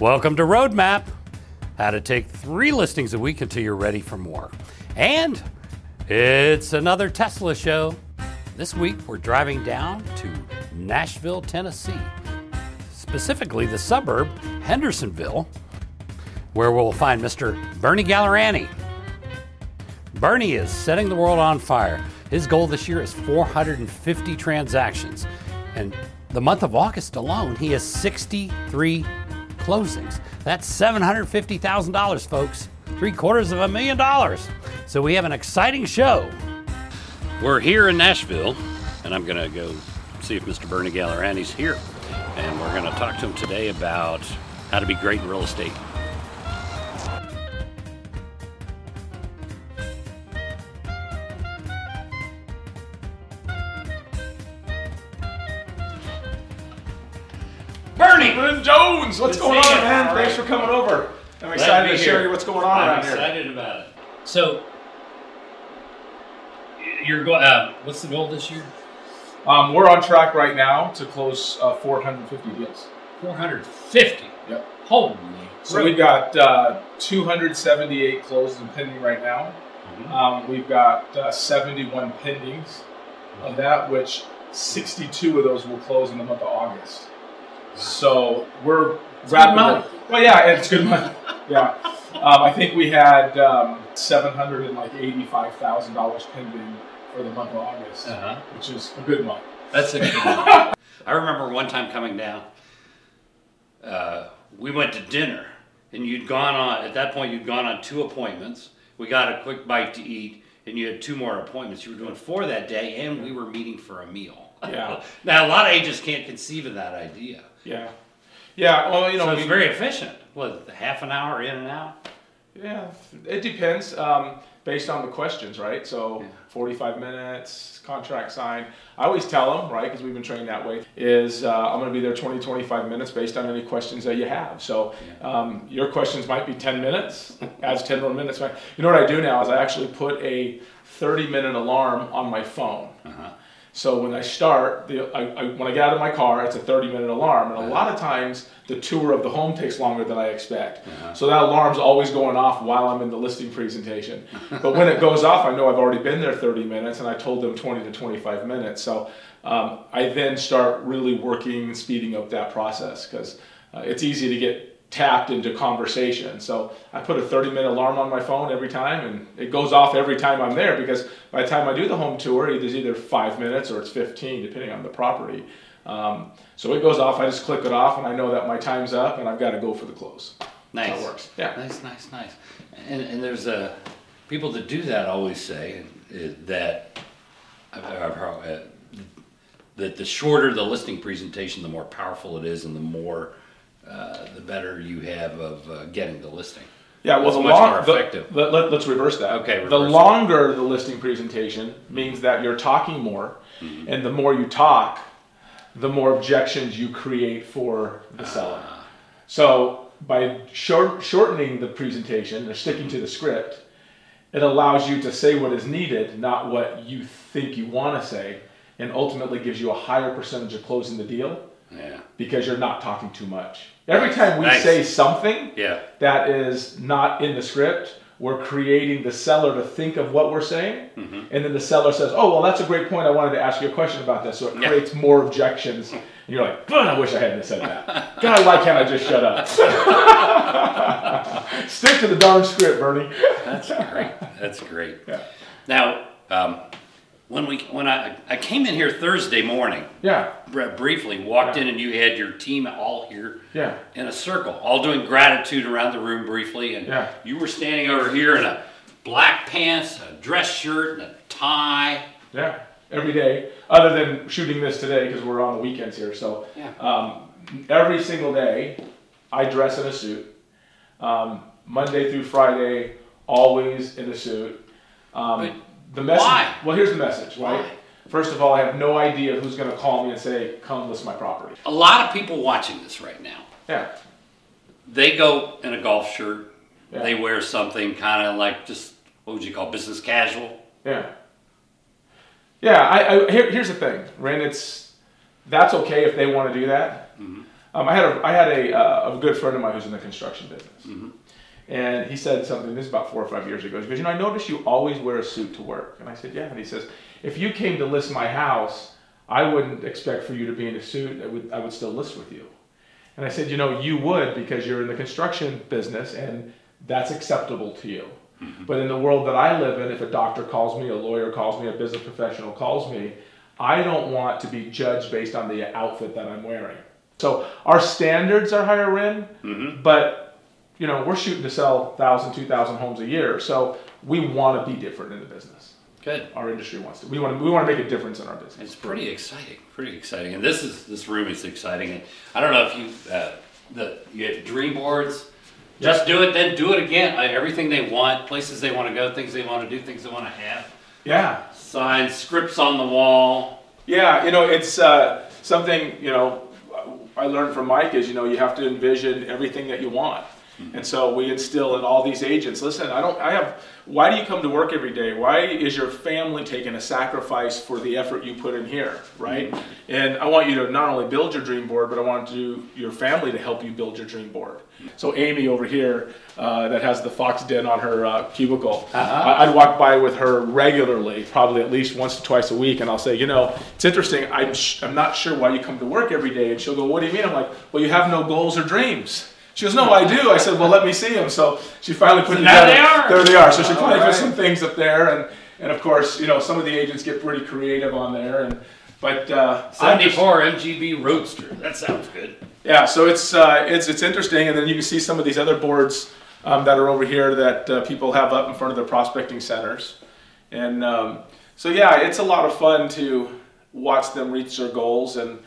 Welcome to Roadmap. How to take three listings a week until you're ready for more. And it's another Tesla show. This week we're driving down to Nashville, Tennessee, specifically the suburb Hendersonville, where we'll find Mr. Bernie Gallerani. Bernie is setting the world on fire. His goal this year is 450 transactions. And the month of August alone, he has 63 closings. That's $750,000, folks. Three quarters of a million dollars. So we have an exciting show. We're here in Nashville, and I'm going to go see if Mr. Bernie Gallerani's here. And we're going to talk to him today about how to be great in real estate. Jones, what's Good going on, you. man? Thanks for coming over. I'm Glad excited be to, share here. you what's going on I'm around here. excited about it. So, you're going. Uh, what's the goal this year? Um, we're on track right now to close uh, 450 deals. 450. Yep. Holy. So we've got uh, 278 closed and pending right now. Mhm. Um, we've got uh, 71 pendings of that, which 62 of those will close in the month of August. So we're It's a good rapidly. Well, yeah, it's good month. Yeah, um, I think we had um, 785 thousand dollars pending for the month of August, Uh-huh. which is a good month. That's a good one. I remember one time coming down. Uh, we went to dinner, and you'd gone on. At that point, you'd gone on two appointments. We got a quick bite to eat, and you had two more appointments. You were doing four that day, and we were meeting for a meal. Yeah. now a lot of agents can't conceive of that idea. Yeah, yeah. Well, you know, so it's we- very efficient. What, half an hour in and out? Yeah, it depends um, based on the questions, right? So, Yeah. 45 minutes, contract signed. I always tell them, right, because we've been trained that way, is uh, I'm going to be there 20, 25 minutes based on any questions that you have. So, um, your questions might be 10 minutes, adds 10 more minutes. You know what I do now is I actually put a 30 minute alarm on my phone. Uh-huh. So when I start, the, I, I, when I get out of my car, it's a 30 minute alarm. And a lot of times, the tour of the home takes longer than I expect. So that alarm's always going off while I'm in the listing presentation. but when it goes off, I know I've already been there 30 minutes and I told them 20 to 25 minutes. So um, I then start really working and speeding up that process because uh, it's easy to get tapped into conversation. So I put a 30 minute alarm on my phone every time and it goes off every time I'm there because by the time I do the home tour, it's either five minutes or it's 15 depending on the property. Um, so it goes off, I just click it off and I know that my time's up and I've got to go for the close. Nice. That's how it works. Yeah. Nice, nice, nice. And, and there's a people that do that always say uh, that I've, I've uh, that the shorter the listing presentation, the more powerful it is, and the more uh, the better you have of uh, getting the listing. Yeah, well, That's the much long, more the- effective. let, let, us reverse that. Okay, the reverse it. longer the listing presentation means that you're talking more, Mm-hmm. and the more you talk, the more objections you create for the seller. Ah. So by short, shortening the presentation or sticking to the script, it allows you to say what is needed, not what you think you want to say, and ultimately gives you a higher percentage of closing the deal Yeah. because you're not talking too much. Every time we Nice. say something, Yeah. that is not in the script. We're creating the seller to think of what we're saying, Mm-hmm. and then the seller says, "Oh, well, that's a great point. I wanted to ask you a question about this." So it Yeah. creates more objections, and you're like, "God, I wish I hadn't said that. God, why can't I just shut up?" Stick to the darn script, Bernie. That's great. That's great. Yeah. Now, um, when we when I I came in here Thursday morning, Yeah, br- briefly walked Yeah. in and you had your team all here yeah, in a circle, all doing gratitude around the room briefly, and Yeah. you were standing over here in a black pants, a dress shirt, and a tie. yeah. Every day, other than shooting this today because we're on the weekends here. So Yeah. Um, every single day, I dress in a suit. Um, Monday through Friday, always in a suit. Um, the message. why? Well, here's the message, right? Why? First of all, I have no idea who's going to call me and say, "Come list my property." A lot of people watching this right now, Yeah, they go in a golf shirt. Yeah. They wear something kind of like just what would you call business casual? yeah, yeah. I, I here, here's the thing, Ren. It's that's okay if they want to do that. Um, I had a I had a, uh, a good friend of mine who's in the construction business, and he said something. This is about four or five years ago. He goes, you know, I noticed you always wear a suit to work, and I said, yeah. And he says, if you came to list my house, I wouldn't expect for you to be in a suit. I would I would still list with you. And I said, you know, you would because you're in the construction business, and that's acceptable to you. Mm-hmm. But in the world that I live in, if a doctor calls me, a lawyer calls me, a business professional calls me, I don't want to be judged based on the outfit that I'm wearing. So our standards are higher in, mm-hmm. but you know we're shooting to sell 1,000, 2,000 homes a year. So we want to be different in the business. Good. Our industry wants to. We want to. We want to make a difference in our business. It's pretty exciting, pretty exciting, and this is this room is exciting. And I don't know if you uh, the you have dream boards. Just do it, then do it again. Everything they want, places they want to go, things they want to do, things they want to have. Yeah. Signs, scripts on the wall. Yeah, you know, it's uh, something, you know, I learned from Mike is, you know, you have to envision everything that you want. And so we instill in all these agents, listen, I don't, I have, why do you come to work every day? Why is your family taking a sacrifice for the effort you put in here, right? And I want you to not only build your dream board, but I want you, your family to help you build your dream board. So Amy over here, uh, that has the fox den on her uh, cubicle, I- I'd walk by with her regularly, probably at least once or twice a week, and I'll say, you know, it's interesting. I'm sh- I'm not sure why you come to work every day, and she'll go, what do you mean? I'm like, well, you have no goals or dreams. She goes, no, I do. I said, well, let me see them. So she finally put So together. there they are. There they are. So she finally right. put some things up there, and and of course, you know, some of the agents get pretty creative on there, and but uh, I'm just- 74 MGB Roadster. That sounds good. yeah, so it's uh, it's it's interesting, and then you can see some of these other boards um, that are over here that uh, people have up in front of their prospecting centers, and um, so yeah, it's a lot of fun to watch them reach their goals, and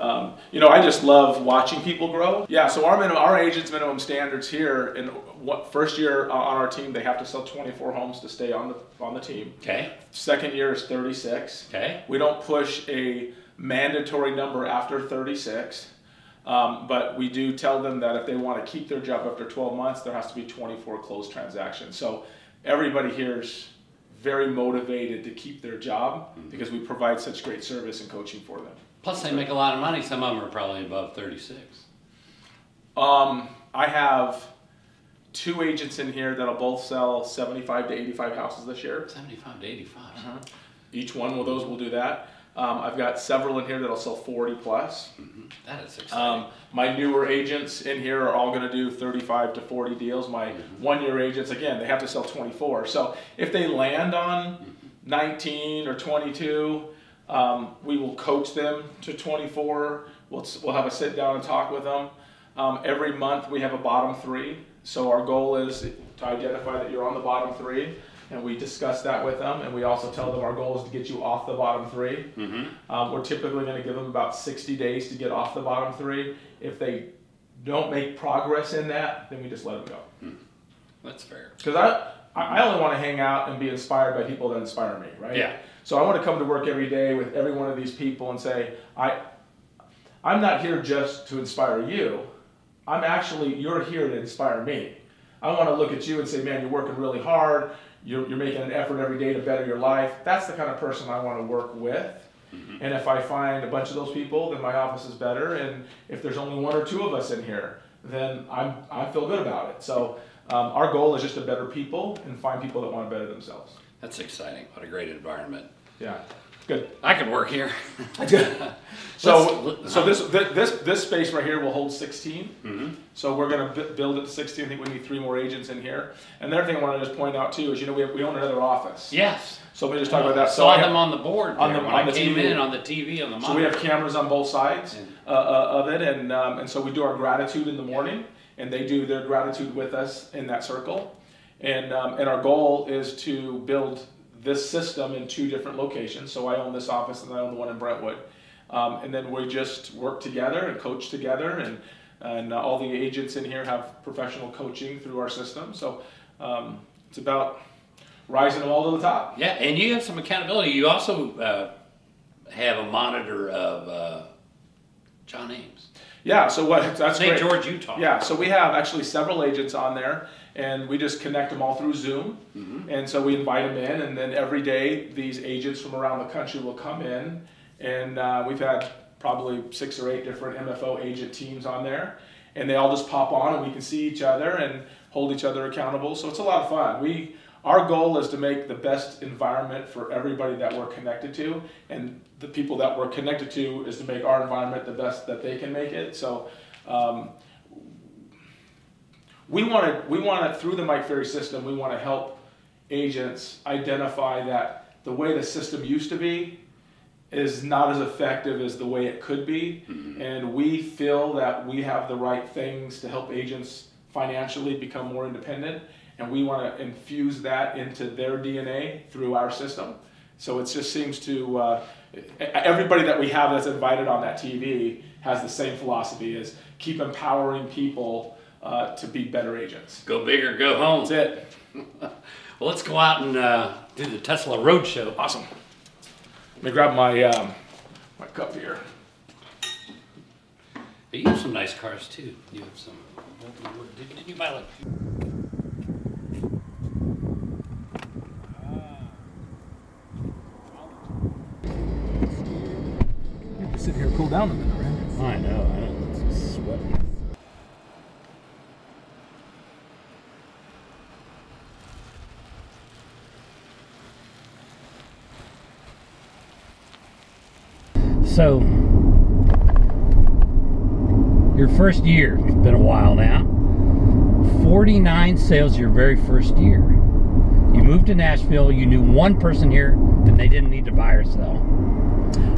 um, you know, I just love watching people grow. Yeah, so our minimum, our agents' minimum standards here, in what first year on our team, they have to sell 24 homes to stay on the on the team. Okay. Second year is 36. Okay. We don't push a mandatory number after 36, um, but we do tell them that if they want to keep their job after 12 months, there has to be 24 closed transactions. So everybody here is very motivated to keep their job because we provide such great service and coaching for them. Plus, they make a lot of money. Some of them are probably above 36. Um, I have two agents in here that'll both sell 75 to 85 houses this year. 75 to 85. Each one of those will do that. Um, I've got several in here that'll sell 40 plus. That is exciting. Um, my newer agents in here are all going to do 35 to 40 deals. My one year agents, again, they have to sell 24. So if they land on 19 or 22, um, we will coach them to 24. We'll, we'll have a sit down and talk with them. Um, every month we have a bottom three. So our goal is to identify that you're on the bottom three. And we discuss that with them, and we also tell them our goal is to get you off the bottom 3 um, we're typically going to give them about 60 days to get off the bottom three. If they don't make progress in that, then we just let them go. That's fair. Because I, I I only want to hang out and be inspired by people that inspire me, right? Yeah. So I want to come to work every day with every one of these people and say, I, I'm not here just to inspire you. I'm actually, you're here to inspire me. I want to look at you and say, man, you're working really hard. You're, you're making an effort every day to better your life. That's the kind of person I want to work with. And if I find a bunch of those people, then my office is better. And if there's only one or two of us in here, then I'm, I feel good about it. So um, our goal is just to better people and find people that want to better themselves. That's exciting. What a great environment. Yeah, good. I could work here. So, so this, this, this space right here will hold 16. So we're gonna bu- build it to 16. I think we need three more agents in here. And the other thing I wanna just point out too is, you know, we, have, we own another office. Yes. So let me just talk about that. So Saw I them on the board on the- when on I the came TV. in on the TV on the Monitor. So we have cameras on both sides uh, uh, of it, and um, and so we do our gratitude in the morning, and they do their gratitude with us in that circle, and um, and our goal is to build this system in two different locations. So I own this office, and I own the one in Brentwood, um, and then we just work together and coach together, and and uh, all the agents in here have professional coaching through our system. So um, it's about rising them all to the top. Yeah, and you have some accountability. You also uh, have a monitor of uh, John Ames, Yeah. So what? That's St. George, Utah. Yeah, so we have actually several agents on there, and we just connect them all through Zoom. And so we invite them in, and then every day these agents from around the country will come in, and uh, we've had probably six or eight different MFO agent teams on there, and they all just pop on, and we can see each other and hold each other accountable. So it's a lot of fun. We our goal is to make the best environment for everybody that we're connected to, and the people that we're connected to is to make our environment the best that they can make it. So. Um, we want to we want to through the Mike Ferry system we want to help agents identify that the way the system used to be is not as effective as the way it could be. Mm-hmm. and we feel that we have the right things to help agents financially become more independent. And we want to infuse that into their dna through our system. So it just seems to uh, everybody that we have that's invited on that tv has the same philosophy is keep empowering people uh, to be better agents. Go big or go home. That's it. well, let's go out and uh, do the Tesla Roadshow. Awesome. Let me grab my um, my cup here. You have some nice cars too. You have some. Did, did you buy like? You have to sit here and cool down a minute, right? I know. I know. It's sweating. So, your first year, it's been a while now. 49 sales your very first year. You moved to Nashville, you knew one person here, and they didn't need to buy or sell.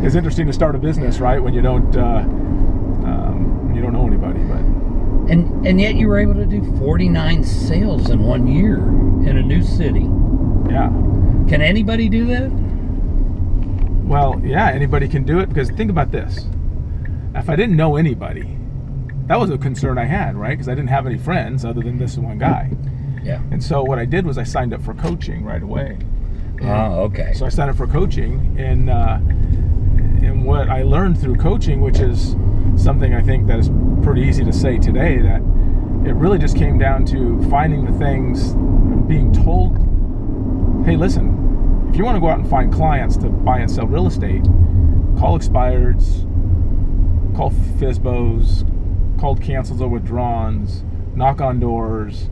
It's interesting to start a business, right, when you don't uh, um, you don't know anybody, but and and yet you were able to do 49 sales in one year in a new city. Yeah. Can anybody do that? Well, yeah, anybody can do it because think about this. If I didn't know anybody, that was a concern I had, right? Because I didn't have any friends other than this one guy. Yeah. And so what I did was I signed up for coaching right away. Oh, okay. So I signed up for coaching, and uh, and what I learned through coaching, which is something I think that is pretty easy to say today, that it really just came down to finding the things, being told, hey, listen, if you want to go out and find clients to buy and sell real estate, call expireds, call FSBOs, call cancels or withdrawns, knock on doors,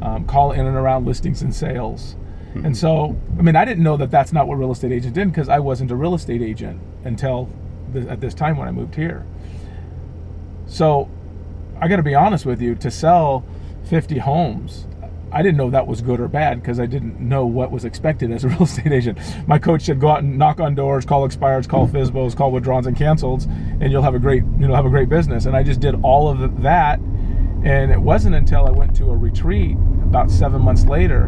um, call in and around listings and sales. Mm-hmm. And so, I mean, I didn't know that that's not what real estate agents did because I wasn't a real estate agent until th- at this time when I moved here. So, I got to be honest with you, to sell 50 homes I didn't know that was good or bad because I didn't know what was expected as a real estate agent. My coach said, "Go out and knock on doors, call expireds, call FSBOs, call withdrawals and cancels, and you'll have a great you'll have a great business." And I just did all of that, and it wasn't until I went to a retreat about seven months later,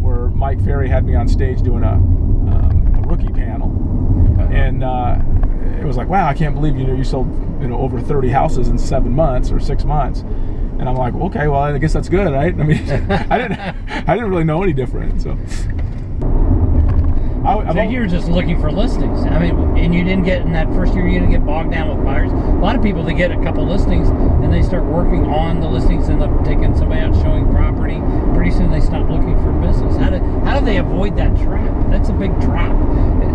where Mike Ferry had me on stage doing a, um, a rookie panel, and uh, it was like, "Wow, I can't believe you know you sold you know over 30 houses in seven months or six months." And I'm like, okay, well, I guess that's good, right? I mean, I didn't, I didn't really know any different. So, I, so you were just looking for listings. I mean, and you didn't get in that first year. You didn't get bogged down with buyers. A lot of people they get a couple listings and they start working on the listings, end up taking somebody out showing property. Pretty soon they stop looking for business. How do how do they avoid that trap? That's a big trap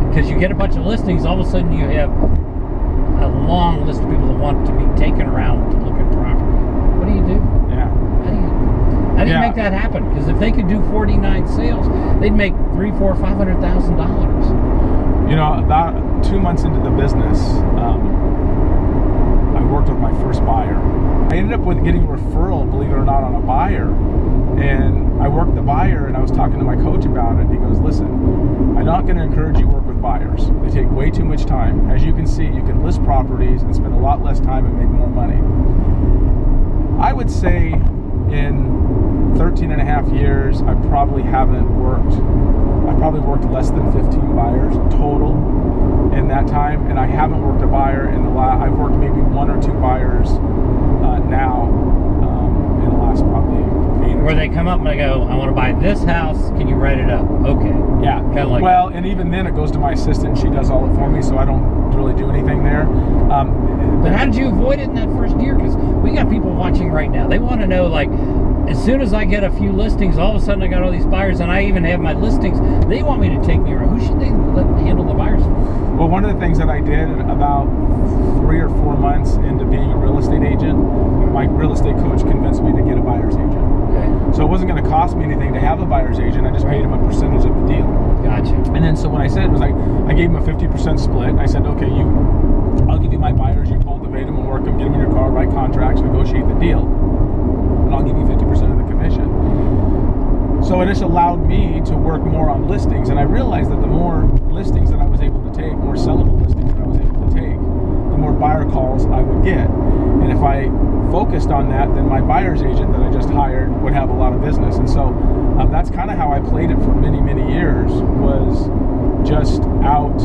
because you get a bunch of listings. All of a sudden you have a long list of people that want to be taken around to look at property. What do you do? Yeah. How do you, how do you make that happen? Because if they could do 49 sales, they'd make three, four, five hundred thousand dollars. You know, about two months into the business, um, I worked with my first buyer. I ended up with getting a referral, believe it or not, on a buyer. And I worked the buyer, and I was talking to my coach about it. And he goes, "Listen, I'm not going to encourage you to work with buyers. They take way too much time. As you can see, you can list properties and spend a lot less time and make more money." I would say in 13 and a half years, I probably haven't worked, I probably worked less than 15 buyers total in that time. And I haven't worked a buyer in the last, I've worked maybe one or two buyers uh, now um, in the last probably where they come up and they go, I want to buy this house. Can you write it up? Okay. Yeah. Kind of like. Well, that. and even then, it goes to my assistant. She does all it for me, so I don't really do anything there. Um, but how did you avoid it in that first year? Because we got people watching right now. They want to know, like, as soon as I get a few listings, all of a sudden I got all these buyers, and I even have my listings. They want me to take me around. Who should they let handle the buyers for? Well, one of the things that I did about three or four months into being a real estate agent, my real estate coach convinced me to get a buyer's agent. Okay. So it wasn't going to cost me anything to have a buyer's agent. I just paid him a percentage of the deal. Gotcha. And then so what I said was like, I gave him a 50% split. I said, okay, you, I'll give you my buyers. You cultivate them and work them, get them in your car, write contracts, negotiate the deal, and I'll give you 50% of the commission. So it just allowed me to work more on listings, and I realized that the more listings that I was able to take, more sellable listings that I was able to take, the more buyer calls I would get. And if I focused on that, then my buyer's agent that I just hired would have a lot of business. And so um, that's kind of how I played it for many, many years. Was just out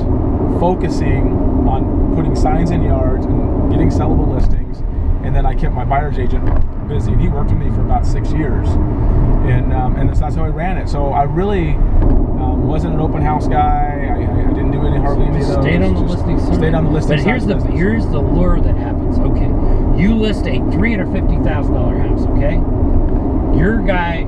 focusing on putting signs in yards and getting sellable listings, and then I kept my buyer's agent busy. And he worked with me for about six years, and um, and that's, that's how I ran it. So I really um, wasn't an open house guy. I, I, didn't do any hardly any of those. Stayed on the Just listing. Stayed on the listing But here's the business. here's the lure that happens. Okay, you list a three hundred fifty thousand dollar house. Okay, your guy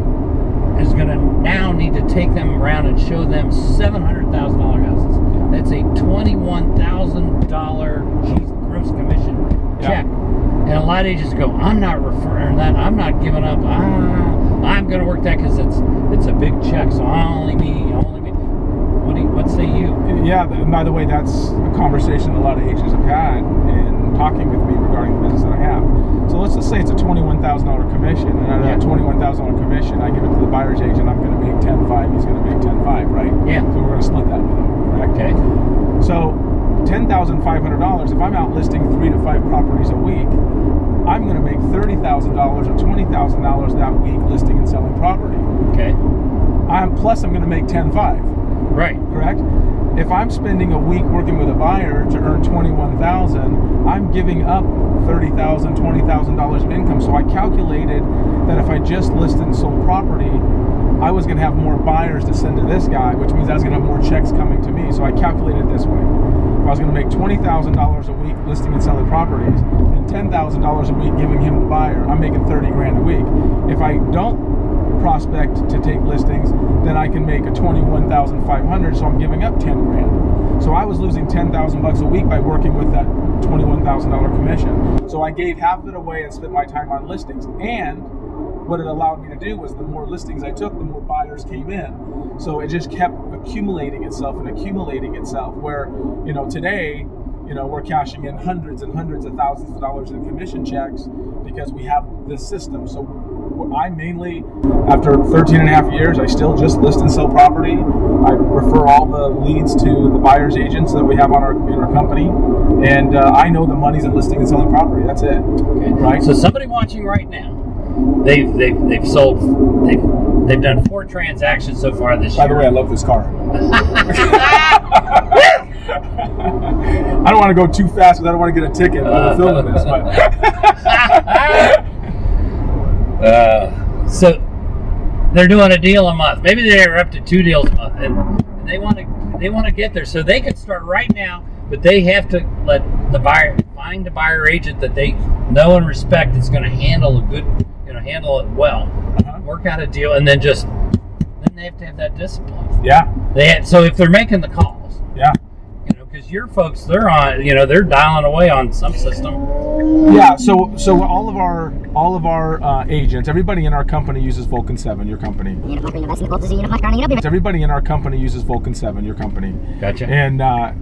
is going to now need to take them around and show them seven hundred thousand dollar houses. That's a twenty one thousand dollar gross commission Yeah. check. And a lot of agents go, I'm not referring that. I'm not giving up. Ah, I'm going to work that because it's it's a big check. So I only me, only me. What do you, what say you? Yeah, by the way, that's a conversation a lot of agents have had in talking with me regarding the business that I have. So let's just say it's a twenty-one thousand dollar commission, and out of that Yeah. twenty-one thousand dollar commission, I give it to the buyer's agent. I'm going to make ten five. He's going to make ten five, right? Yeah. So we're going to split that with him, correct? Okay. So ten thousand five hundred dollars. If I'm out listing three to five properties a week, I'm going to make thirty thousand dollars or twenty thousand dollars that week listing and selling property. Okay. I'm plus I'm going to make ten five Right. correct? If I'm spending a week working with a buyer to earn twenty-one thousand, I'm giving up thirty thousand, twenty thousand dollars of income. So I calculated that if I just listed and sold property, I was going to have more buyers to send to this guy, which means I was going to have more checks coming to me. So I calculated this way: if I was going to make twenty thousand dollars a week listing and selling properties, and ten thousand dollars a week giving him the buyer, I'm making thirty grand a week. If I don't prospect to take listings, then I can make a twenty-one thousand five hundred. So I'm giving up ten grand. So I was losing ten thousand bucks a week by working with that twenty-one thousand dollar commission. So I gave half of it away and spent my time on listings. And what it allowed me to do was the more listings I took, the more buyers came in. So it just kept accumulating itself and accumulating itself. Where you know today. You know, we're cashing in hundreds and hundreds of thousands of dollars in commission checks because we have this system. So I mainly, after 13 and a half years, I still just list and sell property. I refer all the leads to the buyer's agents that we have on our in our company, and uh, I know the money's in listing and selling property. That's it, Okay. right? So somebody watching right now, they've they've they've sold they've they've done four transactions so far this By year. By the way, I love this car. I don't want to go too fast because I don't want to get a ticket we're filming this. But Uh, so they're doing a deal a month. Maybe they're up to two deals a month, and they want to they want to get there. So they could start right now, but they have to let the buyer find a buyer agent that they know and respect that's going to handle a good, you know, handle it well, Uh-huh. work out a deal, and then just then they have to have that discipline. yeah, They had, so if they're making the calls, yeah. You know, because your folks they're on, you know, they're dialing away on some system. Yeah, so so all of our all of our uh, agents, everybody in our company uses Vulcan Seven. Your company. Everybody in our company uses Vulcan Seven. Your company. Gotcha. And uh,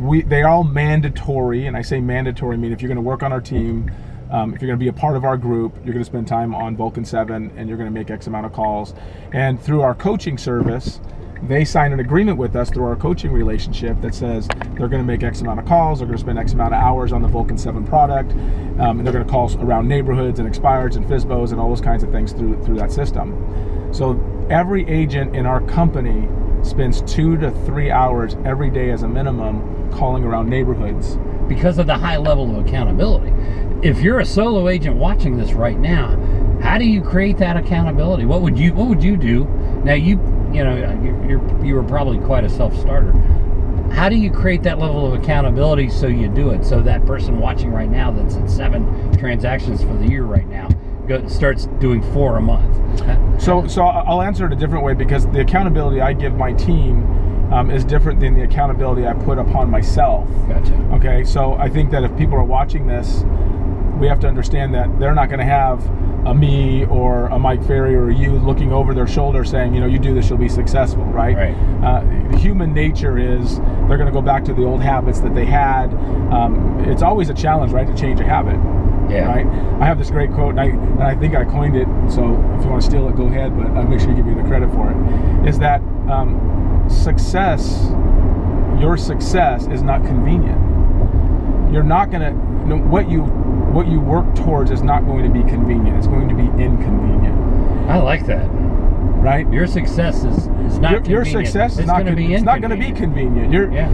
we they are all mandatory, and I say mandatory, I mean if you're going to work on our team, um, if you're going to be a part of our group, you're going to spend time on Vulcan Seven, and you're going to make X amount of calls. And through our coaching service, they sign an agreement with us through our coaching relationship that says they're going to make X amount of calls, they're going to spend X amount of hours on the Vulcan 7 product, um, and they're going to call around neighborhoods and expireds and FSBOs and all those kinds of things through through that system. So every agent in our company spends two to three hours every day as a minimum calling around neighborhoods. because of the high level of accountability. If you're a solo agent watching this right now, how do you create that accountability? What would you What would you do? Now you you know you're, you're were probably quite a self starter. How do you create that level of accountability so you do it? So that person watching right now that's at seven transactions for the year right now go, starts doing four a month. So, so I'll answer it a different way because the accountability I give my team um, is different than the accountability I put upon myself. Gotcha. Okay, so I think that if people are watching this, we have to understand that they're not going to have a me or a Mike Ferry or you looking over their shoulder saying, you know, you do this, you'll be successful, right? Right. Uh, human nature is they're going to go back to the old habits that they had. Um, it's always a challenge, right, to change a habit. Yeah. Right. I have this great quote, and I, and I think I coined it. So if you want to steal it, go ahead. But I'll make sure you give me the credit for it. Is that um, success? Your success is not convenient. You're not going to you know, what you what you work towards is not going to be convenient. It's going to be inconvenient. I like that. Right. Your success is, is not your, your success is it's not going to be it's not going to be convenient. You're Yeah.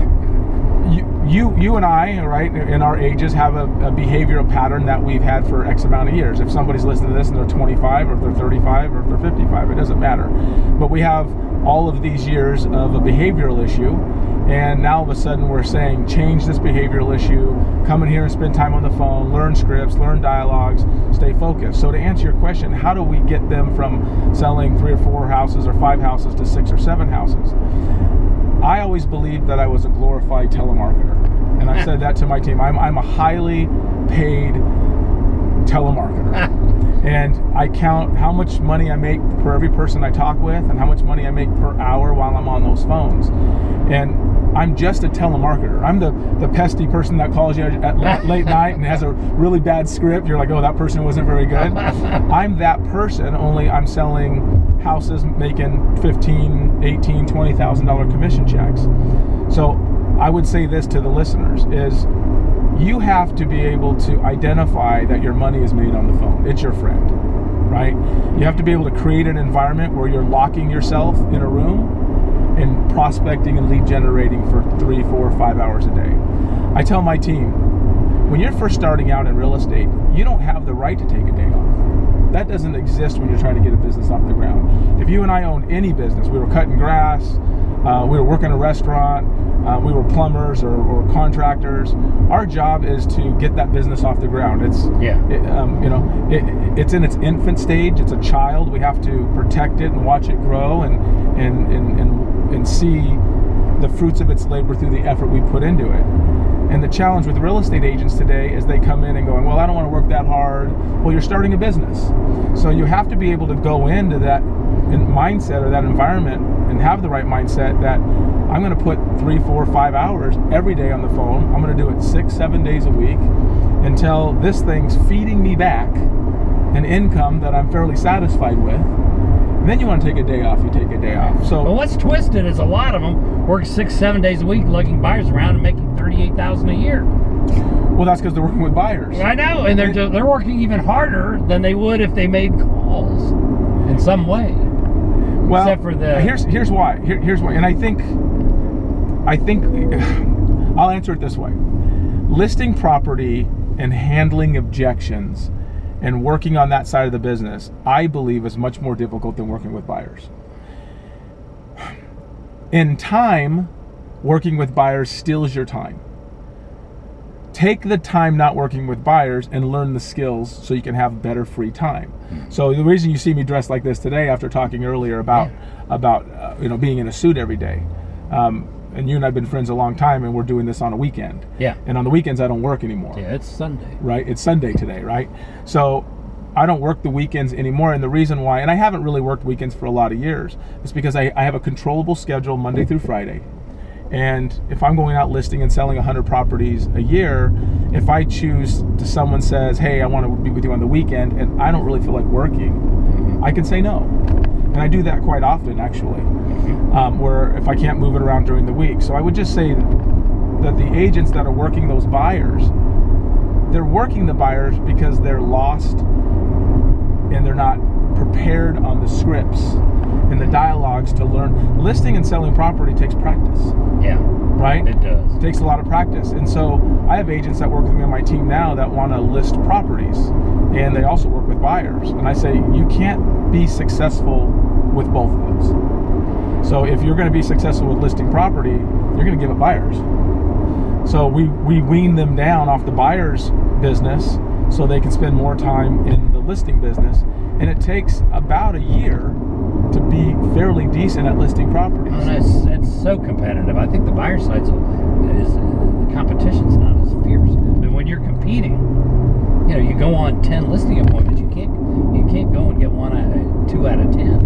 you, you you and I, right, in our ages, have a, a behavioral pattern that we've had for X amount of years. If somebody's listening to this and they're 25, or if they're 35, or if they're 55, it doesn't matter. But we have all of these years of a behavioral issue, and now all of a sudden we're saying change this behavioral issue. Come in here and spend time on the phone, learn scripts, learn dialogues, stay focused. So to answer your question, how do we get them from selling three or four houses or five houses to six or seven houses? I always believed that I was a glorified telemarketer. And I said that to my team. I'm, I'm a highly paid telemarketer. and I count how much money I make per every person I talk with and how much money I make per hour while I'm on those phones. And I'm just a telemarketer. I'm the, the pesty person that calls you at la- late night and has a really bad script. You're like, oh, that person wasn't very good. I'm that person, only I'm selling houses making 15, 18, 20,000 dollar commission checks. So I would say this to the listeners is you have to be able to identify that your money is made on the phone. It's your friend, right? You have to be able to create an environment where you're locking yourself in a room and prospecting and lead generating for three, four, five hours a day. I tell my team, when you're first starting out in real estate, you don't have the right to take a day off. That doesn't exist when you're trying to get a business off the ground. If you and I owned any business, we were cutting grass, uh, we were working a restaurant, uh, we were plumbers or, or, contractors. Our job is to get that business off the ground. It's Yeah. it, um, you know, it, it's in its infant stage. It's a child. We have to protect it and watch it grow and and and and, and see the fruits of its labor through the effort we put into it. And the challenge with real estate agents today is they come in and going, well, I don't want to work that hard. Well, you're starting a business, so you have to be able to go into that mindset or that environment and have the right mindset that I'm going to put three, four, five hours every day on the phone. I'm going to do it six, seven days a week until this thing's feeding me back an income that I'm fairly satisfied with. And then you want to take a day off, you take a day off. So But what's twisted is a lot of them work six, seven days a week, lugging buyers around and making thirty-eight thousand a year. Well, that's because they're working with buyers. I know, and they're they're working even harder than they would if they made calls in some way. Well, Except for the- here's here's why. Here, here's why, and I think I think I'll answer it this way: listing property and handling objections and working on that side of the business, I believe, is much more difficult than working with buyers. In time, working with buyers steals your time. Take the time not working with buyers and learn the skills so you can have better free time. So the reason you see me dressed like this today, after talking earlier about about uh, you know being in a suit every day, um, and you and I've been friends a long time, and we're doing this on a weekend. Yeah. And on the weekends, I don't work anymore Yeah, it's Sunday. right? It's Sunday today, right? So I don't work the weekends anymore. And the reason why, and I haven't really worked weekends for a lot of years, is because I, I have a controllable schedule Monday through Friday. And if I'm going out listing and selling 100 properties a year, if I choose to someone says, hey, I want to be with you on the weekend, and I don't really feel like working, I can say no. And I do that quite often, actually, um, where if I can't move it around during the week. So I would just say that the agents that are working those buyers, they're working the buyers because they're lost and they're not prepared on the scripts and the dialogues to learn. Listing and selling property takes practice, Yeah, right? it does. It takes a lot of practice. And so I have agents that work with me on my team now that want to list properties and they also work with buyers. And I say, you can't be successful with both of those. So if you're going to be successful with listing property, you're going to give it buyers. So we, we wean them down off the buyer's business so they can spend more time in the listing business. and it takes about a year to be fairly decent at listing properties. And it's, it's so competitive. I think the buyer side is the competition's not as fierce. But when you're competing, you know, you go on ten listing appointments, you can't you can't go and get one out of two out of ten.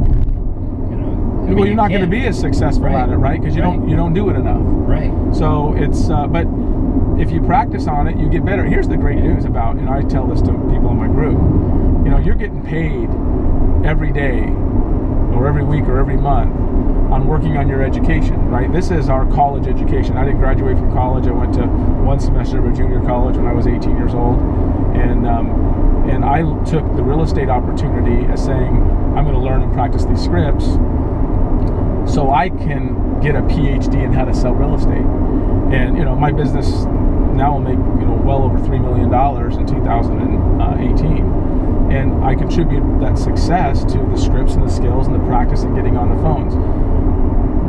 You know, I mean, well, you you're not going to be as successful Right. at it, right? Because you don't you don't do it enough. right. So it's uh, but if you practice on it, you get better. Here's the great news about, and I tell this to people in my group. You know, you're getting paid every day, or every week, or every month on working on your education. Right? This is our college education. I didn't graduate from college. I went to one semester of a junior college when I was 18 years old, and um, and I took the real estate opportunity as saying I'm going to learn and practice these scripts so I can get a PhD in how to sell real estate. And you know, my business now will make you know well over three million dollars in 2018, and I contribute that success to the scripts and the skills and the practice and getting on the phones.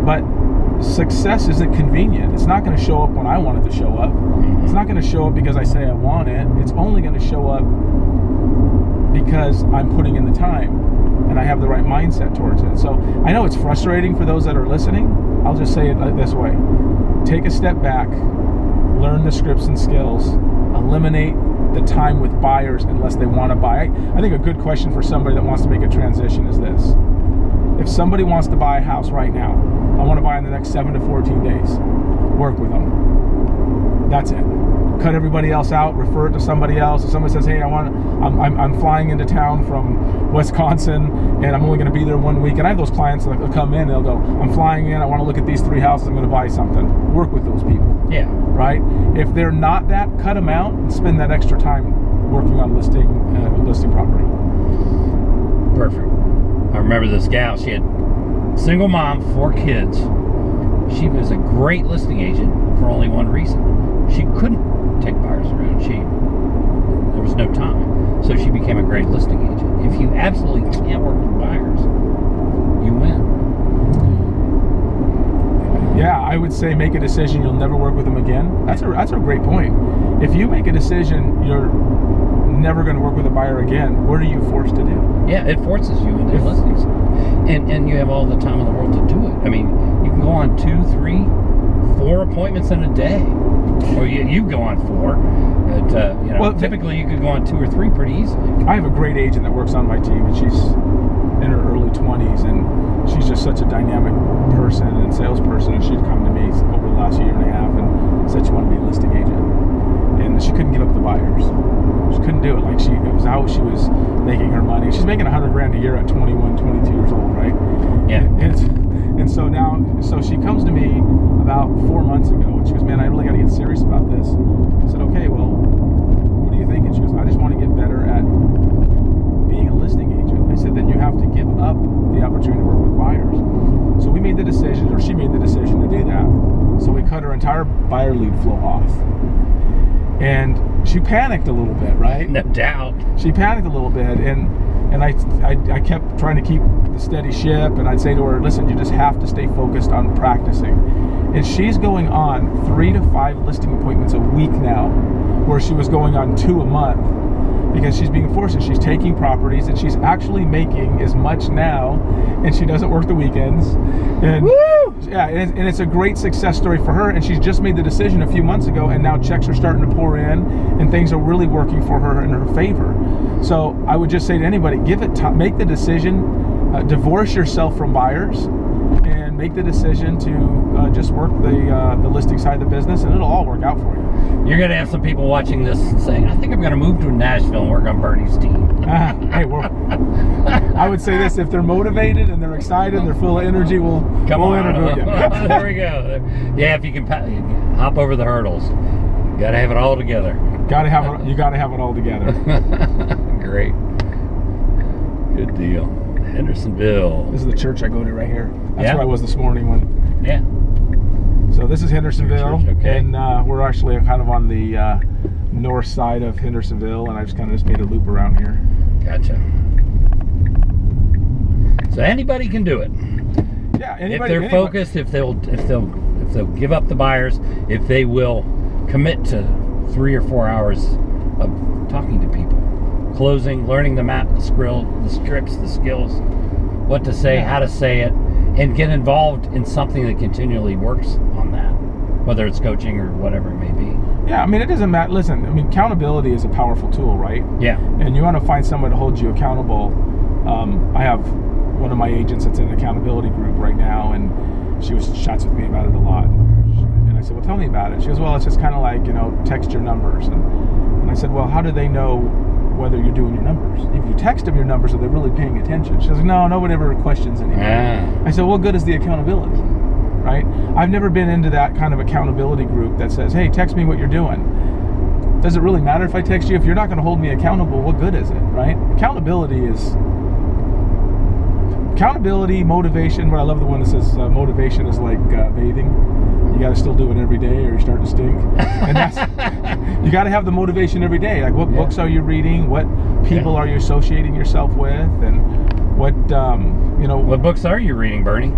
But success isn't convenient. It's not going to show up when I want it to show up. It's not going to show up because I say I want it. It's only going to show up because I'm putting in the time and I have the right mindset towards it. So I know it's frustrating for those that are listening. I'll just say it this way take a step back, learn the scripts and skills, eliminate the time with buyers unless they want to buy. I think a good question for somebody that wants to make a transition is this if somebody wants to buy a house right now, I want to buy in the next 7 to 14 days, work with them. That's it. Cut everybody else out, refer it to somebody else. If somebody says, hey, I want, I'm, I'm, I'm flying into town from Wisconsin and I'm only going to be there one week. And I have those clients that come in, they'll go, I'm flying in, I want to look at these three houses, I'm going to buy something. Work with those people, Yeah. right? If they're not that, cut them out and spend that extra time working on listing, uh, listing property. Perfect. I remember this gal. She had single mom, four kids. She was a great listing agent for only one reason. She couldn't take buyers around. She there was no time. So she became a great listing agent. If you absolutely can't work with buyers, you win. Yeah, I would say make a decision you'll never work with them again. That's a that's a great point. If you make a decision you're never going to work with a buyer again, what are you forced to do? Yeah, it forces you into If- listings, and and you have all the time in the world to do it. I mean, you can go on two, three, four appointments in a day, or you, you go on four. But, uh, you know, Well, typically you could go on two or three pretty easily. I have a great agent that works on my team, and she's in her early 20s, and she's just such a dynamic person and salesperson. And she'd come to me over the last year and a half and said she wanted to be a listing agent, and she couldn't give up the buyers. She couldn't do it. Like she, it was how she was making her money. She's making 100 grand a year at 21, 22 years old, right? Yeah. And, and so now, so she comes to me about four months ago, and she goes, "Man, I really got to get serious about this." I said, "Okay, well, what do you think?" And she goes, "I just want to get better at being a listing agent." I said, "Then you have to give up the opportunity to work with buyers." So we made the decision, or she made the decision to do that. So we cut her entire buyer lead flow off, and she panicked a little bit, right? No doubt. she panicked a little bit and and I, I I kept trying to keep the steady ship and I'd say to her listen you just have to stay focused on practicing. And she's going on three to five listing appointments a week now where she was going on two a month because she's being forced and she's taking properties and she's actually making as much now and she doesn't work the weekends. And yeah and it's, and it's a great success story for her and she's just made the decision a few months ago and now checks are starting to pour in and things are really working for her in her favor. So i would just say to anybody give it time make the decision uh, divorce yourself from buyers and make the decision to uh, just work the uh, the listing side of the business and it'll all work out for you You're going to have some people watching this saying, I think I'm going to move to Nashville and work on Bernie's team. Ah, hey, we're, I would say this: if they're motivated and they're excited, and they're full of energy, we'll Come we'll on. interview you. there we go. Yeah, if you can hop over the hurdles, got to have it all together. gotta have it. You gotta have it all together. Great. Good deal. Hendersonville. This is the church I go to right here. That's Yeah. where I was this morning. When Yeah. so this is Hendersonville, church, okay. and uh, we're actually kind of on the uh, north side of Hendersonville, and I just kind of just made a loop around here. Gotcha. So anybody can do it. Yeah, if they're anybody- focused, if they'll if they'll if they'll give up the buyers, if they will commit to three or four hours of talking to people, closing, learning the map, the skrill, the scripts, the skills, what to say, how to say it, and get involved in something that continually works on that, whether it's coaching or whatever it may be. Yeah, I mean, it doesn't matter. Listen, I mean, accountability is a powerful tool, right? Yeah. and you want to find someone to hold you accountable. Um, I have one of my agents that's in an accountability group right now, and she was chats with me about it a lot. And I said, "Well, tell me about it." She goes, "Well, it's just kind of like you know, text your numbers." And, and I said, "Well, how do they know whether you're doing your numbers? If you text them your numbers, are they really paying attention?" She goes, "No, nobody ever questions anymore." Ah. I said, "What good is the accountability?" Right? I've never been into that kind of accountability group that says, "Hey, text me what you're doing." does it really matter if I text you? If you're not going to hold me accountable, what good is it, right? Accountability is accountability, motivation. What I love the one that says uh, motivation is like uh, bathing. You got to still do it every day, or you start to stink. And that's you got to have the motivation every day. Like, what Yeah. books are you reading? What people Yeah. are you associating yourself with? And what um, you know? What books are you reading, Bernie?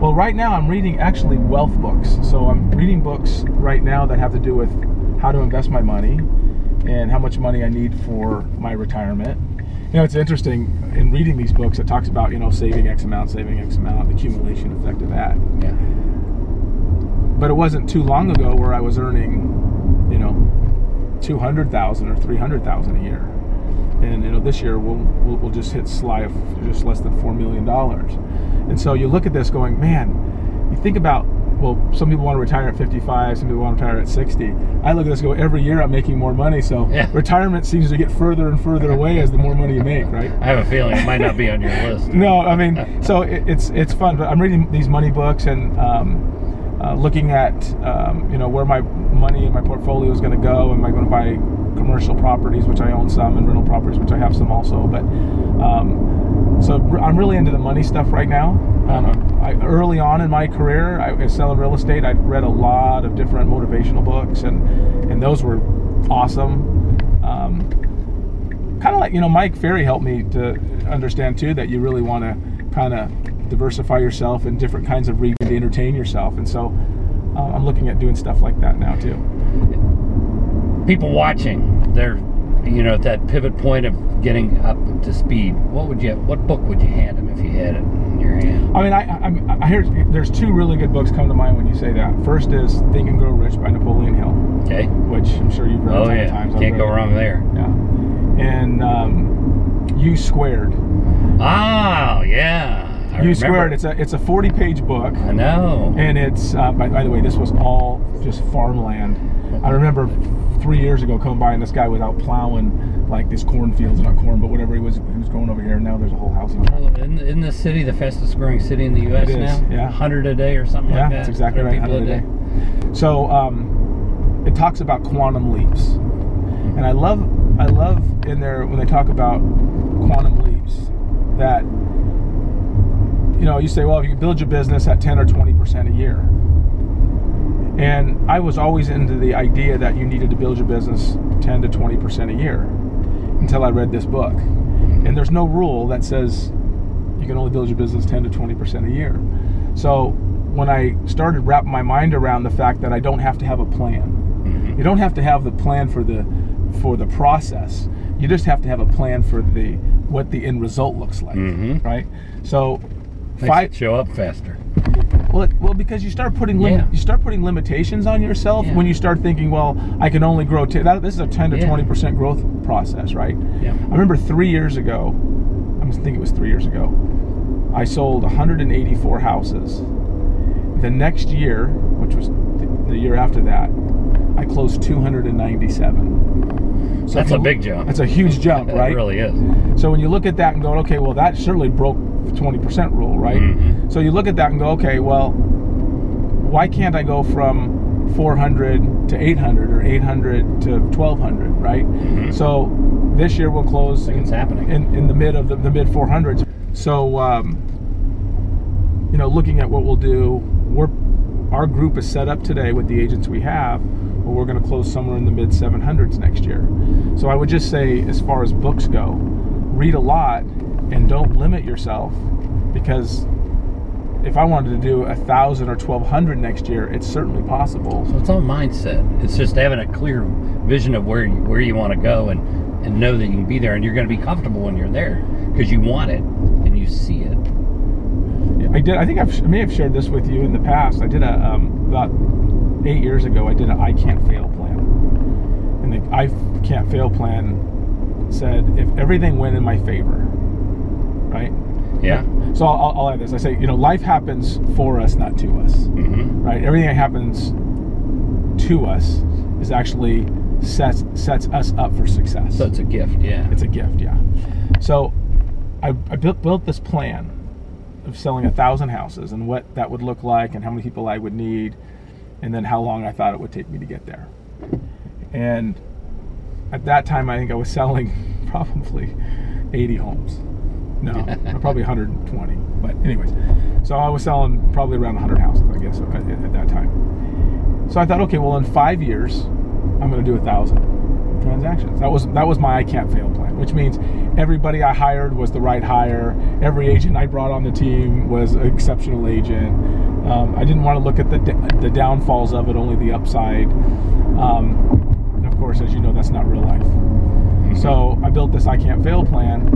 Well, right now I'm reading actually wealth books. So I'm reading books right now that have to do with how to invest my money and how much money I need for my retirement. You know, it's interesting in reading these books. It talks about you know saving X amount, saving X amount, the accumulation effect of that. Yeah. But it wasn't too long ago where I was earning, you know, two hundred thousand or three hundred thousand a year, and you know this year we'll, we'll we'll just hit sly of just less than four million dollars. And so you look at this going, man, you think about well, some people want to retire at 55, some people want to retire at 60. I look at this go, every year I'm making more money, so Yeah. retirement seems to get further and further away as the more money you make, right? I have a feeling it might not be on your list. No, I mean, so it, it's it's fun. But I'm reading these money books and um, uh, looking at um, you know where my money and my portfolio is going to go. Am I going to buy commercial properties, which I own some, and rental properties, which I have some also. But um, so I'm really into the money stuff right now. Um, Uh-huh. I, early on in my career, I was selling real estate. I read a lot of different motivational books, and and those were awesome. Um, kind of like you know mike ferry helped me to understand too that you really want to kind of diversify yourself in different kinds of reading to entertain yourself and so uh, i'm looking at doing stuff like that now too People watching, they're you know at that pivot point of getting up to speed. What would you? What book would you hand them if you had it in your hand? i mean i i, I hear there's two really good books come to mind when you say that first is think and grow rich by napoleon hill Okay. which i'm sure you've read a Oh yeah, times I've can't read go it. wrong there. yeah and um, You Squared Ah, yeah. I u remember. squared it's a it's a 40 page book I know. and it's uh, by, by the way this was all just farmland i remember three years ago coming by and this guy was out plowing like this cornfields not corn but whatever he was he was going over here and now there's a whole housing Well, in, in the city, the fastest growing city in the U.S. It is, now, yeah. 100 a day or something yeah like that. that's exactly right 100 a day so um, it talks about quantum leaps and i love i love in there when they talk about quantum leaps that you know you say well if you build your business at 10 or 20 percent a year. And i was always into the idea that you needed to build your business 10 to 20 percent a year until i read this book. And there's no rule that says you can only build your business 10 to 20 percent a year. So when i started wrapping my mind around the fact that i don't have to have a plan Mhm. you don't have to have the plan for the for the process. You just have to have a plan for the what the end result looks like Mhm. right? So Makes five show up faster. well, well, because you start putting lim- Yeah. you start putting limitations on yourself Yeah. when you start thinking, well, I can only grow. T- that, this is a ten to Yeah. twenty percent growth process, right? Yeah. I remember three years ago. I think it was three years ago. I sold 184 houses. The next year, which was th- the year after that, I closed 297. So That's a big jump. That's a huge jump, right? It right? really is. So when you look at that and go, okay, well that certainly broke the 20% rule, right? Mhm. So you look at that and go, okay, well, why can't I go from 400 to 800 or 800 to 1200, right? Mhm. So this year we'll close it's happening. in, in the mid of the, the mid 400s. So um, you know, looking at what we'll do, we're our group is set up today with the agents we have. Well, we're going to close somewhere in the mid 700s next year. So I would just say, as far as books go, read a lot and don't limit yourself because if I wanted to do a thousand or twelve hundred next year, it's certainly possible. So it's all mindset. It's just having a clear vision of where you, where you want to go and and know that you can be there and you're going to be comfortable when you're there because you want it and you see it. I did. I think I've, I may have shared this with you in the past. I did a um, about eight years ago. I did an I can't fail plan, and the I can't fail plan said if everything went in my favor, right? Yeah. So I'll, I'll add this. I say, you know, life happens for us, not to us, Mm-hmm. right? Everything that happens to us is actually sets sets us up for success. So it's a gift. Yeah. It's a gift, yeah. So I, I built, built this plan of selling a thousand houses and what that would look like and how many people I would need and then how long I thought it would take me to get there. And at that time, I think I was selling probably 80 homes. No, probably 120. But anyways, so I was selling probably around 100 houses, I guess, at, at that time. So I thought, okay, well, in five years, I'm going to do a thousand transactions. That was that was my I can't fail plan, which means everybody I hired was the right hire. Every agent I brought on the team was an exceptional agent. Um, I didn't want to look at the the downfalls of it, only the upside. Um, and of course, as you know, that's not real life. So I built this I can't fail plan,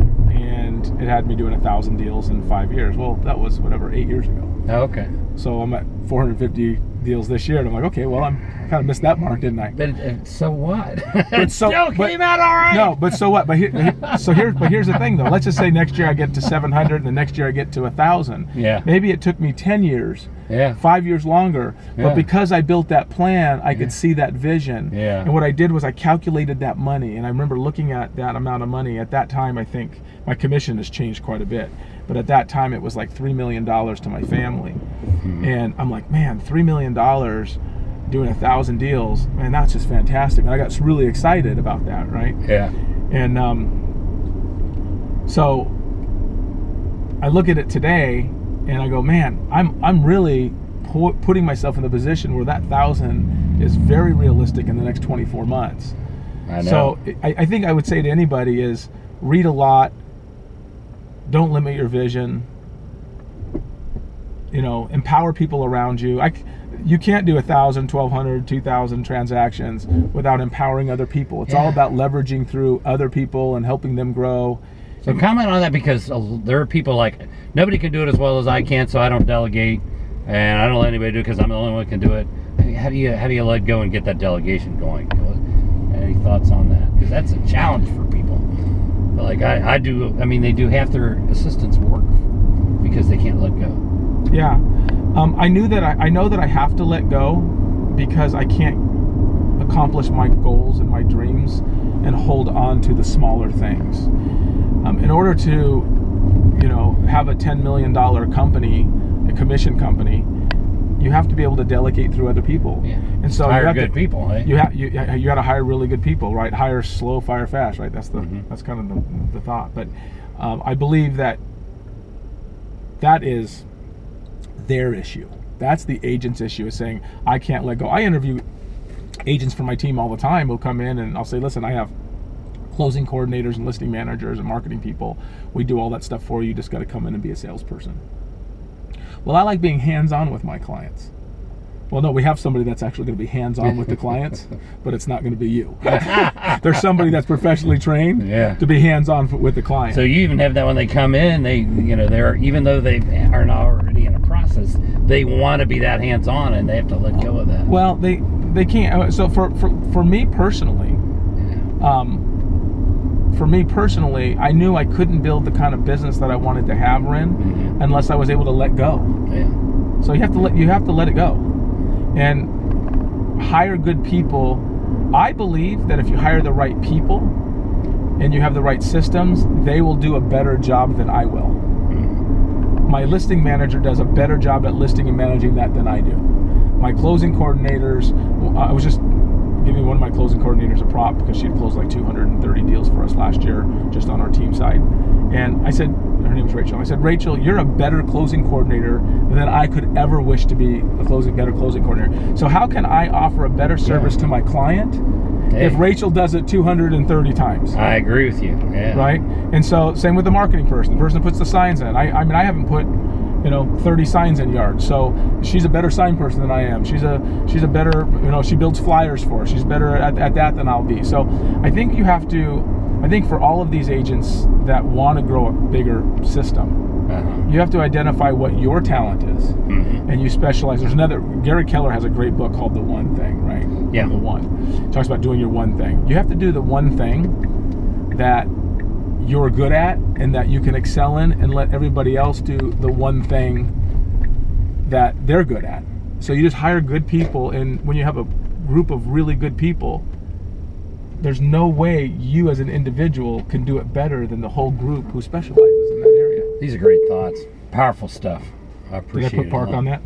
it had me doing a thousand deals in five years. Well, that was whatever eight years ago. Oh, okay. So I'm at 450 deals this year, and I'm like, okay, well, I'm kind of missed that mark, didn't I? But it- so what? But it so- still but- came out all right. No, but so what? But here, here- so here, but here's the thing, though. Let's just say next year I get to 700, and the next year I get to a thousand. Yeah. Maybe it took me 10 years, Yeah. five years longer, Yeah. but because I built that plan, I could see that vision. Yeah. And what I did was I calculated that money, and I remember looking at that amount of money. At that time, I think my commission has changed quite a bit, but at that time it was like three million dollars to my family, and I'm like, man, three million dollars. Doing a thousand deals, man, that's just fantastic. And I got really excited about that, right? Yeah. And um, so I look at it today and I go, man, I'm I'm really pu- putting myself in the position where that thousand is very realistic in the next 24 months. I know. So I, I think I would say to anybody is read a lot, don't limit your vision. You know, empower people around you. I, you can't do a thousand, twelve hundred, two thousand transactions without empowering other people. It's all about leveraging through other people and helping them grow. So comment on that because there are people like nobody can do it as well as I can, so I don't delegate, and I don't let anybody do it because I'm the only one who can do it. How do you how do you let go and get that delegation going? Any thoughts on that? Because that's a challenge for like I, I do. I mean, they do half their assistants work because they can't let go. Yeah. Um, I knew that I, I know that I have to let go because I can't accomplish my goals and my dreams and hold on to the smaller things. Um, in order to, you know, have a $10 million company, a commission company, you have to be able to delegate through other people. Yeah. And so you Hire have good to, people, eh? you have you, you got to hire really good people, right? Hire slow, fire fast, right? That's the Mhm. that's kind of the, the thought. But um, I believe that that is their issue. That's the agent's issue is saying I can't let go. I interview agents for my team all the time who'll come in and I'll say, listen, I have closing coordinators and listing managers and marketing people. We do all that stuff for you. You just got to come in and be a salesperson. Well, I like being hands-on with my clients. Well, no, we have somebody that's actually going to be hands-on with the clients, but it's not going to be you. There's somebody that's professionally trained Yeah. to be hands-on with the client. So you even have that when they come in, they you know they're even though they are not already in a process, they want to be that hands on and they have to let go of that. well, they they can't. uh, So for for, for me personally, Yeah. um, for me personally, I knew I couldn't build the kind of business that I wanted to have, Ren, Mhm. unless I was able to let go. Yeah. So you have to let you have to let it go, and hire good people. I believe that if you hire the right people and you have the right systems, they will do a better job than I will. My listing manager does a better job at listing and managing that than I do. My closing coordinators, I was just giving one of my closing coordinators a prop because she had closed like 230 deals for us last year just on our team side. And I said, her name was Rachel. I said, Rachel, you're a better closing coordinator than I could ever wish to be a closing better closing coordinator. So how can I offer a better service to my client Hey. if Rachel does it 230 times? I agree with you. Yeah. right? And so same with the marketing person, the person that puts the signs in. I, I mean, I haven't put, you know, 30 signs in yards. So she's a better sign person than I am. She's a she's a better, you know, she builds flyers for us. She's better at, at that than I'll be. So I think you have to I think for all of these agents that want to grow a bigger system, Uh-huh. you have to identify what your talent is, Mhm. and you specialize. There's another. Gary Keller has a great book called The One Thing, right? Yeah. The One. It talks about doing your one thing. You have to do the one thing that you're good at and that you can excel in, and let everybody else do the one thing that they're good at. So you just hire good people, and when you have a group of really good people, there's no way you as an individual can do it better than the whole group who specializes in that area. These are great thoughts. Powerful stuff. I Did I appreciate put park on that?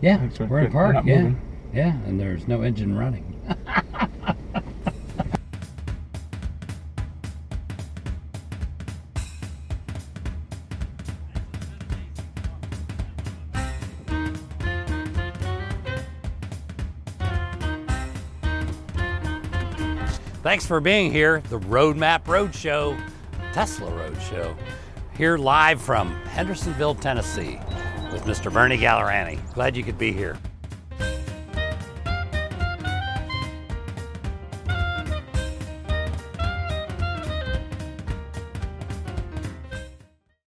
Yeah, we're in Good. We're park. Yeah, moving. yeah, and there's no engine running. Thanks for being here. The Roadmap Roadshow, Tesla Roadshow, here live from Hendersonville, Tennessee, with Mr. Bernie Gallerani. Glad you could be here.